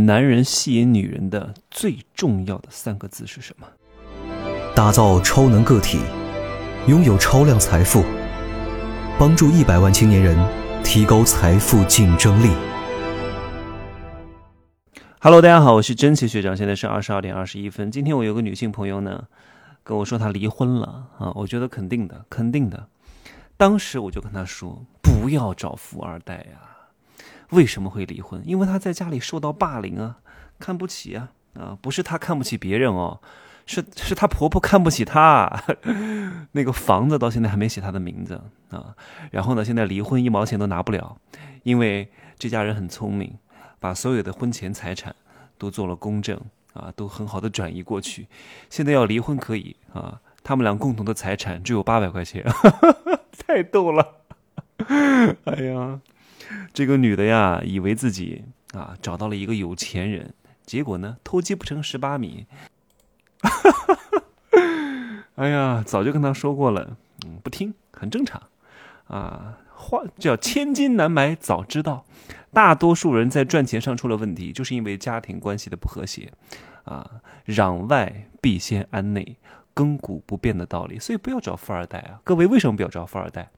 男人吸引女人的最重要的三个字是什么？打造超能个体，拥有超量财富，帮助一百万青年人提高财富竞争力。Hello，大家好，我是真奇学长，现在是二十二点二十一分。今天我有个女性朋友呢，跟我说她离婚了啊，我觉得肯定的，肯定的。当时我就跟她说，不要找富二代呀。为什么会离婚？因为她在家里受到霸凌啊，看不起啊啊！不是她看不起别人哦，是是她婆婆看不起她。那个房子到现在还没写她的名字啊。然后呢，现在离婚一毛钱都拿不了，因为这家人很聪明，把所有的婚前财产都做了公证啊，都很好的转移过去。现在要离婚可以啊，他们俩共同的财产只有八百块钱，太逗了。哎呀。这个女的呀，以为自己啊找到了一个有钱人，结果呢，偷鸡不成蚀把米。哎呀，早就跟他说过了，嗯，不听，很正常。啊，话叫千金难买早知道。大多数人在赚钱上出了问题，就是因为家庭关系的不和谐。啊，攘外必先安内，亘古不变的道理。所以不要找富二代啊！各位为什么不要找富二代？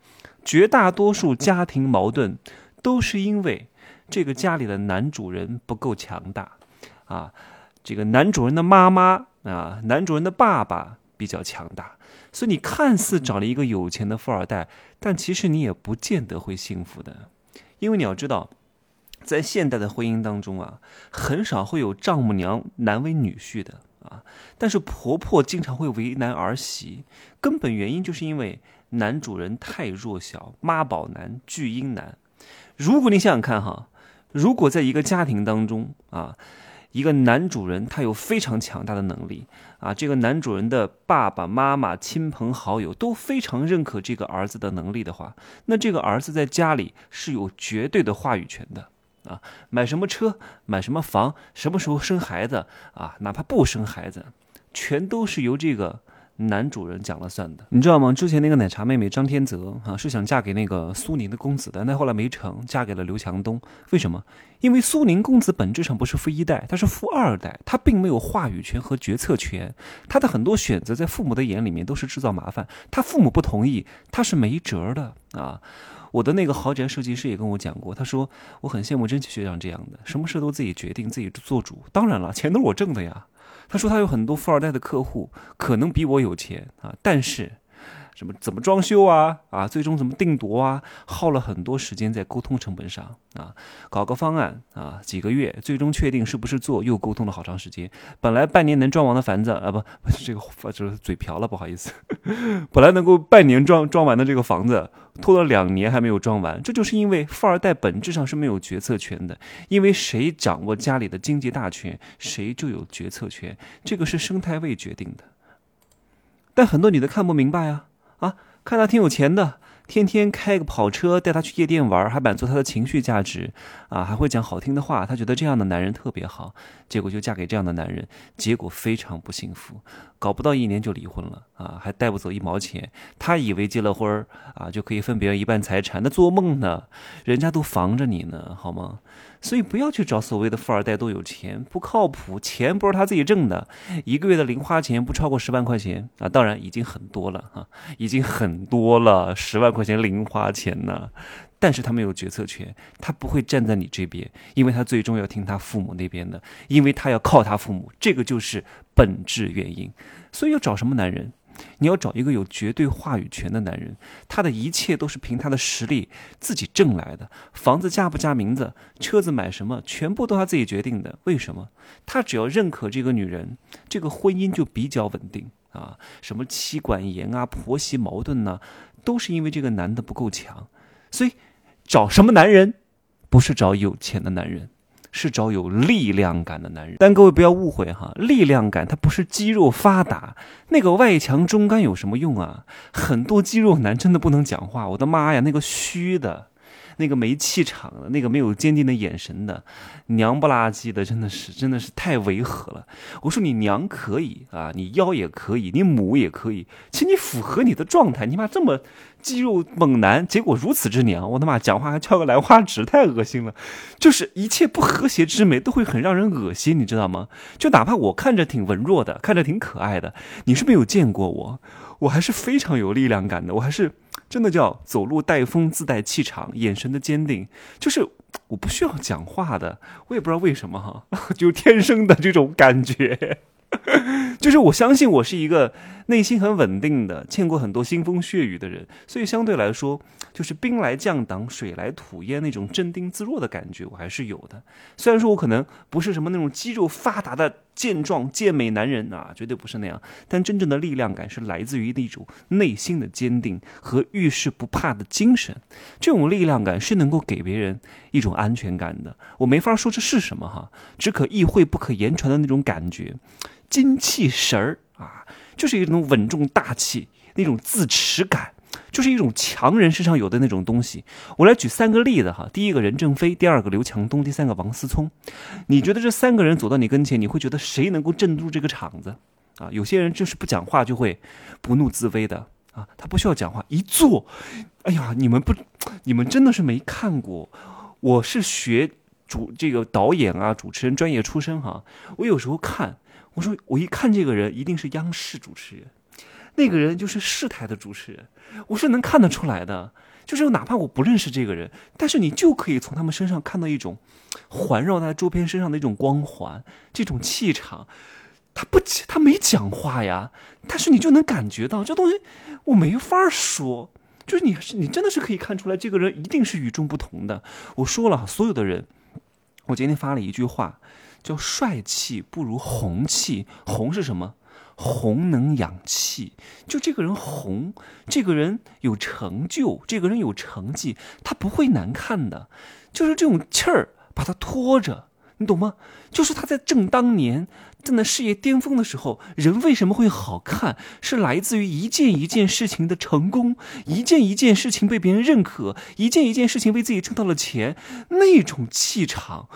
绝大多数家庭矛盾。都是因为这个家里的男主人不够强大，啊，这个男主人的妈妈啊，男主人的爸爸比较强大，所以你看似找了一个有钱的富二代，但其实你也不见得会幸福的，因为你要知道，在现代的婚姻当中啊，很少会有丈母娘难为女婿的啊，但是婆婆经常会为难儿媳，根本原因就是因为男主人太弱小，妈宝男、巨婴男。如果你想想看哈，如果在一个家庭当中啊，一个男主人他有非常强大的能力啊，这个男主人的爸爸妈妈、亲朋好友都非常认可这个儿子的能力的话，那这个儿子在家里是有绝对的话语权的啊，买什么车、买什么房、什么时候生孩子啊，哪怕不生孩子，全都是由这个。男主人讲了算的，你知道吗？之前那个奶茶妹妹张天泽啊，是想嫁给那个苏宁的公子的，但后来没成，嫁给了刘强东。为什么？因为苏宁公子本质上不是富一代，他是富二代，他并没有话语权和决策权，他的很多选择在父母的眼里面都是制造麻烦，他父母不同意，他是没辙的啊。我的那个豪宅设计师也跟我讲过，他说我很羡慕真奇学长这样的，什么事都自己决定，自己做主。当然了，钱都是我挣的呀。他说他有很多富二代的客户，可能比我有钱啊，但是。什么怎么装修啊啊，最终怎么定夺啊，耗了很多时间在沟通成本上啊，搞个方案啊，几个月，最终确定是不是做，又沟通了好长时间。本来半年能装完的房子啊，不 这个，就是嘴瓢了，不好意思。本来能够半年装装完的这个房子，拖了两年还没有装完，这就是因为富二代本质上是没有决策权的，因为谁掌握家里的经济大权，谁就有决策权，这个是生态位决定的。但很多女的看不明白啊。啊，看他挺有钱的，天天开个跑车带她去夜店玩，还满足她的情绪价值，啊，还会讲好听的话，她觉得这样的男人特别好，结果就嫁给这样的男人，结果非常不幸福，搞不到一年就离婚了，啊，还带不走一毛钱，他以为结了婚啊就可以分别人一半财产，那做梦呢，人家都防着你呢，好吗？所以不要去找所谓的富二代都有钱，不靠谱，钱不是他自己挣的，一个月的零花钱不超过十万块钱啊，当然已经很多了啊，已经很多了，十万块钱零花钱呢，但是他没有决策权，他不会站在你这边，因为他最终要听他父母那边的，因为他要靠他父母，这个就是本质原因，所以要找什么男人？你要找一个有绝对话语权的男人，他的一切都是凭他的实力自己挣来的。房子加不加名字，车子买什么，全部都他自己决定的。为什么？他只要认可这个女人，这个婚姻就比较稳定啊。什么妻管严啊，婆媳矛盾呢，都是因为这个男的不够强。所以，找什么男人，不是找有钱的男人。是找有力量感的男人，但各位不要误会哈，力量感它不是肌肉发达，那个外强中干有什么用啊？很多肌肉男真的不能讲话，我的妈呀，那个虚的，那个没气场的，那个没有坚定的眼神的，娘不拉几的，真的是真的是太违和了。我说你娘可以啊，你腰也可以，你母也可以，其实你符合你的状态，你妈这么肌肉猛男，结果如此之娘，我的妈，讲话还翘个兰花指，太恶心了。就是一切不和谐之美都会很让人恶心，你知道吗？就哪怕我看着挺文弱的，看着挺可爱的，你是没有见过我，我还是非常有力量感的，我还是。真的叫走路带风，自带气场，眼神的坚定，就是我不需要讲话的，我也不知道为什么哈，就天生的这种感觉。就是我相信我是一个内心很稳定的，见过很多腥风血雨的人，所以相对来说，就是兵来将挡，水来土掩那种镇定自若的感觉，我还是有的。虽然说我可能不是什么那种肌肉发达的健壮健美男人啊，绝对不是那样，但真正的力量感是来自于那种内心的坚定和遇事不怕的精神。这种力量感是能够给别人一种安全感的。我没法说这是什么哈，只可意会不可言传的那种感觉。精气神儿啊，就是一种稳重大气，那种自持感，就是一种强人身上有的那种东西。我来举三个例子哈，第一个任正非，第二个刘强东，第三个王思聪。你觉得这三个人走到你跟前，你会觉得谁能够镇住这个场子啊？有些人就是不讲话就会不怒自威的啊，他不需要讲话，一坐，哎呀，你们不，你们真的是没看过。我是学主这个导演啊，主持人专业出身哈，我有时候看。我说，我一看这个人一定是央视主持人，那个人就是市台的主持人，我是能看得出来的。就是哪怕我不认识这个人，但是你就可以从他们身上看到一种环绕在周边身上的一种光环，这种气场。他不，他没讲话呀，但是你就能感觉到这东西，我没法说。就是你，你真的是可以看出来，这个人一定是与众不同的。我说了，所有的人，我今天发了一句话。叫帅气不如红气，红是什么？红能养气。就这个人红，这个人有成就，这个人有成绩，他不会难看的。就是这种气儿把他拖着，你懂吗？就是他在正当年。正在事业巅峰的时候，人为什么会好看？是来自于一件一件事情的成功，一件一件事情被别人认可，一件一件事情为自己挣到了钱，那种气场，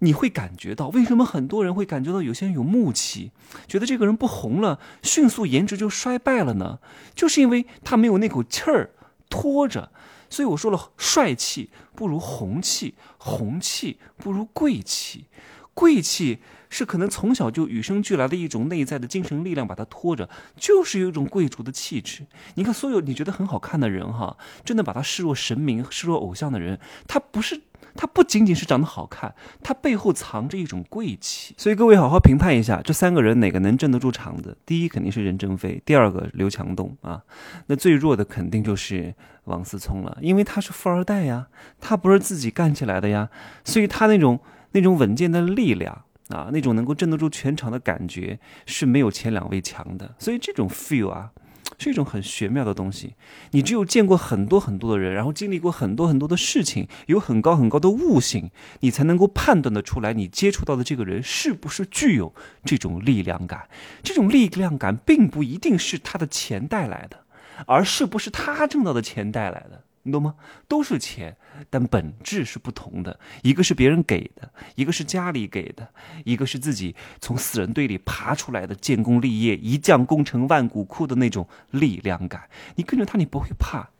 你会感觉到。为什么很多人会感觉到有些人有木气，觉得这个人不红了，迅速颜值就衰败了呢？就是因为他没有那口气儿拖着。所以我说了，帅气不如红气，红气不如贵气，贵气。是可能从小就与生俱来的一种内在的精神力量，把它拖着，就是有一种贵族的气质。你看，所有你觉得很好看的人，哈，真的把他视若神明、视若偶像的人，他不是，他不仅仅是长得好看，他背后藏着一种贵气。所以各位好好评判一下，这三个人哪个能镇得住场子？第一肯定是任正非，第二个刘强东啊，那最弱的肯定就是王思聪了，因为他是富二代呀，他不是自己干起来的呀，所以他那种那种稳健的力量。啊，那种能够镇得住全场的感觉是没有前两位强的，所以这种 feel 啊，是一种很玄妙的东西。你只有见过很多很多的人，然后经历过很多很多的事情，有很高很高的悟性，你才能够判断得出来，你接触到的这个人是不是具有这种力量感。这种力量感并不一定是他的钱带来的，而是不是他挣到的钱带来的。你懂吗？都是钱，但本质是不同的。一个是别人给的，一个是家里给的，一个是自己从死人堆里爬出来的，建功立业、一将功成万骨枯的那种力量感。你跟着他，你不会怕。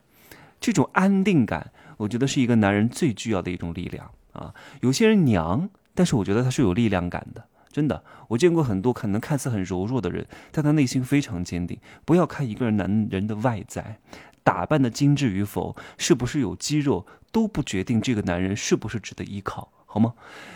这种安定感，我觉得是一个男人最具要的一种力量啊。有些人娘，但是我觉得他是有力量感的。真的，我见过很多可能看似很柔弱的人，但他内心非常坚定。不要看一个人男人的外在。打扮的精致与否，是不是有肌肉，都不决定这个男人是不是值得依靠，好吗？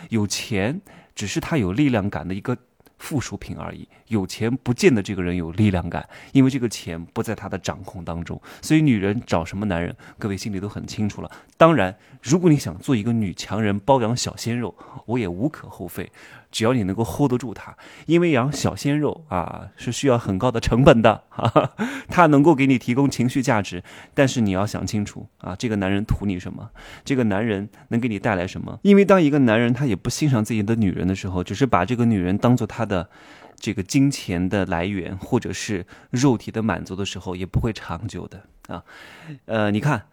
有钱只是他有力量感的一个附属品而已。有钱不见得这个人有力量感，因为这个钱不在他的掌控当中。所以女人找什么男人，各位心里都很清楚了。当然，如果你想做一个女强人，包养小鲜肉，我也无可厚非。只要你能够 hold 得住他，因为养小鲜肉啊是需要很高的成本的哈哈，他能够给你提供情绪价值，但是你要想清楚啊，这个男人图你什么？这个男人能给你带来什么？因为当一个男人他也不欣赏自己的女人的时候，只是把这个女人当做他的这个金钱的来源或者是肉体的满足的时候，也不会长久的啊。呃，你看。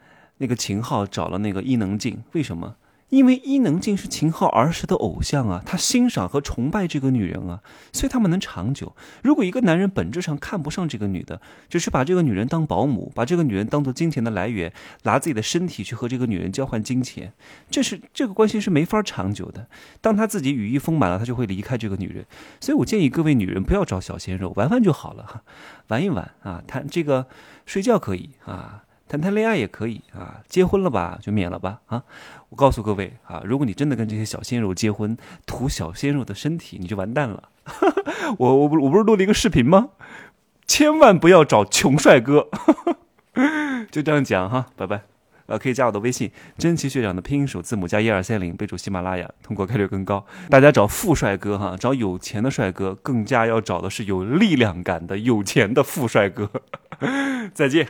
那个秦昊找了那个伊能静，为什么？因为伊能静是秦昊儿时的偶像啊，他欣赏和崇拜这个女人啊，所以他们能长久。如果一个男人本质上看不上这个女的，只是把这个女人当保姆，把这个女人当做金钱的来源，拿自己的身体去和这个女人交换金钱，这是这个关系是没法长久的。当他自己羽翼丰满了，他就会离开这个女人。所以我建议各位女人不要找小鲜肉，玩玩就好了哈，玩一玩啊，谈这个睡觉可以啊。谈谈恋爱也可以啊，结婚了吧就免了吧啊！我告诉各位啊，如果你真的跟这些小鲜肉结婚，图小鲜肉的身体，你就完蛋了。我我不我不是录了一个视频吗？千万不要找穷帅哥，就这样讲哈，拜拜。呃，可以加我的微信，真奇学长的拼音首字母加一二三零，备注喜马拉雅，通过概率更高。大家找富帅哥哈，找有钱的帅哥，更加要找的是有力量感的有钱的富帅哥。再见。